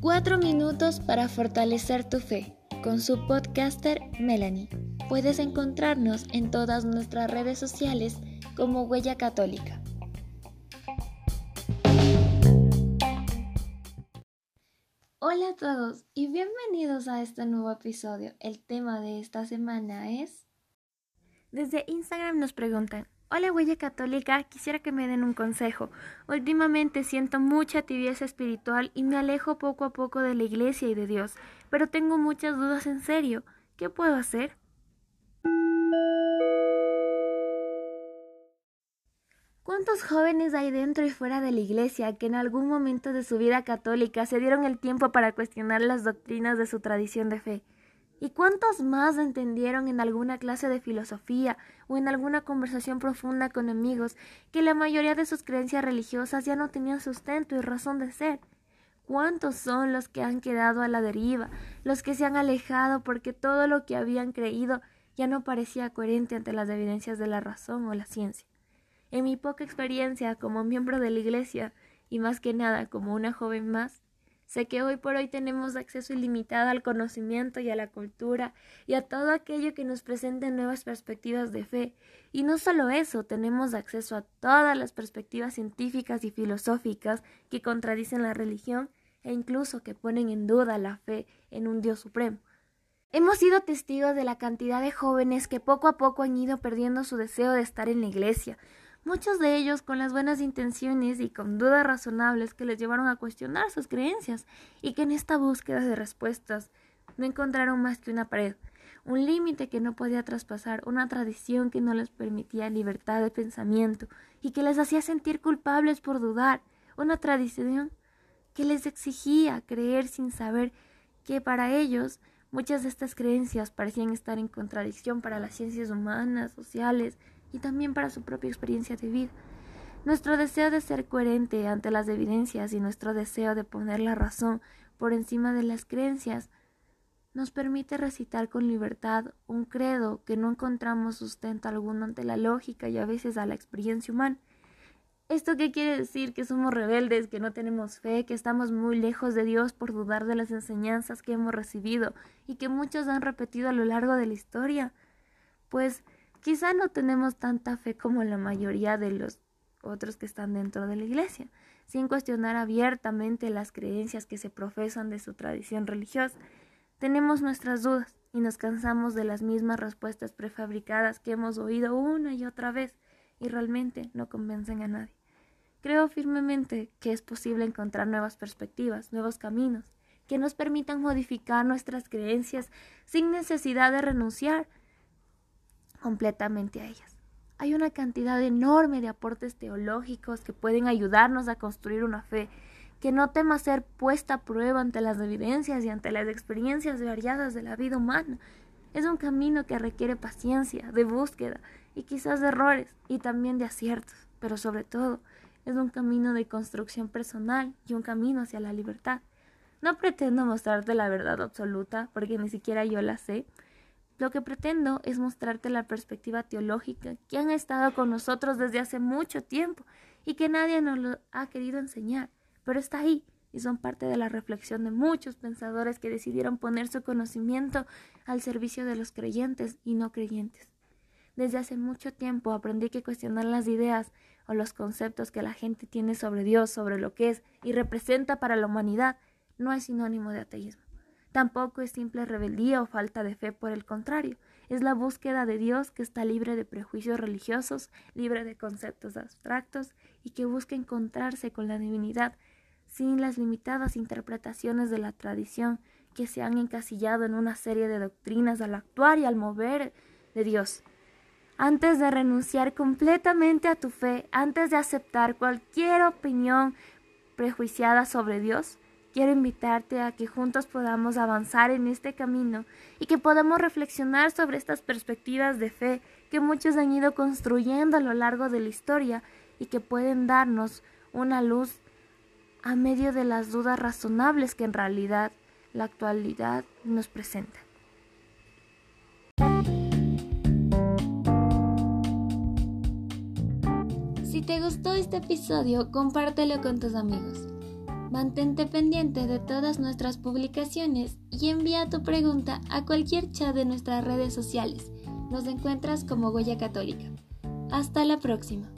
Cuatro minutos para fortalecer tu fe con su podcaster Melanie. Puedes encontrarnos en todas nuestras redes sociales como Huella Católica. Hola a todos y bienvenidos a este nuevo episodio. El tema de esta semana es... Desde Instagram nos preguntan, Hola huella católica, quisiera que me den un consejo. Últimamente siento mucha tibieza espiritual y me alejo poco a poco de la iglesia y de Dios, pero tengo muchas dudas en serio. ¿Qué puedo hacer? ¿Cuántos jóvenes hay dentro y fuera de la iglesia que en algún momento de su vida católica se dieron el tiempo para cuestionar las doctrinas de su tradición de fe? ¿Y cuántos más entendieron en alguna clase de filosofía o en alguna conversación profunda con amigos que la mayoría de sus creencias religiosas ya no tenían sustento y razón de ser? ¿Cuántos son los que han quedado a la deriva, los que se han alejado porque todo lo que habían creído ya no parecía coherente ante las evidencias de la razón o la ciencia? En mi poca experiencia como miembro de la Iglesia, y más que nada como una joven más, Sé que hoy por hoy tenemos acceso ilimitado al conocimiento y a la cultura y a todo aquello que nos presente nuevas perspectivas de fe. Y no solo eso, tenemos acceso a todas las perspectivas científicas y filosóficas que contradicen la religión e incluso que ponen en duda la fe en un Dios supremo. Hemos sido testigos de la cantidad de jóvenes que poco a poco han ido perdiendo su deseo de estar en la iglesia, muchos de ellos con las buenas intenciones y con dudas razonables que les llevaron a cuestionar sus creencias y que en esta búsqueda de respuestas no encontraron más que una pared, un límite que no podía traspasar, una tradición que no les permitía libertad de pensamiento y que les hacía sentir culpables por dudar, una tradición que les exigía creer sin saber que para ellos muchas de estas creencias parecían estar en contradicción para las ciencias humanas, sociales, y también para su propia experiencia de vida. Nuestro deseo de ser coherente ante las evidencias y nuestro deseo de poner la razón por encima de las creencias nos permite recitar con libertad un credo que no encontramos sustento alguno ante la lógica y a veces a la experiencia humana. ¿Esto qué quiere decir? Que somos rebeldes, que no tenemos fe, que estamos muy lejos de Dios por dudar de las enseñanzas que hemos recibido y que muchos han repetido a lo largo de la historia. Pues Quizá no tenemos tanta fe como la mayoría de los otros que están dentro de la iglesia, sin cuestionar abiertamente las creencias que se profesan de su tradición religiosa. Tenemos nuestras dudas y nos cansamos de las mismas respuestas prefabricadas que hemos oído una y otra vez y realmente no convencen a nadie. Creo firmemente que es posible encontrar nuevas perspectivas, nuevos caminos, que nos permitan modificar nuestras creencias sin necesidad de renunciar completamente a ellas. Hay una cantidad enorme de aportes teológicos que pueden ayudarnos a construir una fe que no tema ser puesta a prueba ante las evidencias y ante las experiencias variadas de la vida humana. Es un camino que requiere paciencia, de búsqueda y quizás de errores y también de aciertos, pero sobre todo es un camino de construcción personal y un camino hacia la libertad. No pretendo mostrarte la verdad absoluta, porque ni siquiera yo la sé, lo que pretendo es mostrarte la perspectiva teológica que han estado con nosotros desde hace mucho tiempo y que nadie nos lo ha querido enseñar, pero está ahí y son parte de la reflexión de muchos pensadores que decidieron poner su conocimiento al servicio de los creyentes y no creyentes. Desde hace mucho tiempo aprendí que cuestionar las ideas o los conceptos que la gente tiene sobre Dios, sobre lo que es y representa para la humanidad, no es sinónimo de ateísmo. Tampoco es simple rebeldía o falta de fe, por el contrario, es la búsqueda de Dios que está libre de prejuicios religiosos, libre de conceptos abstractos y que busca encontrarse con la divinidad sin las limitadas interpretaciones de la tradición que se han encasillado en una serie de doctrinas al actuar y al mover de Dios. Antes de renunciar completamente a tu fe, antes de aceptar cualquier opinión prejuiciada sobre Dios, Quiero invitarte a que juntos podamos avanzar en este camino y que podamos reflexionar sobre estas perspectivas de fe que muchos han ido construyendo a lo largo de la historia y que pueden darnos una luz a medio de las dudas razonables que en realidad la actualidad nos presenta. Si te gustó este episodio, compártelo con tus amigos. Mantente pendiente de todas nuestras publicaciones y envía tu pregunta a cualquier chat de nuestras redes sociales. Nos encuentras como Goya Católica. Hasta la próxima.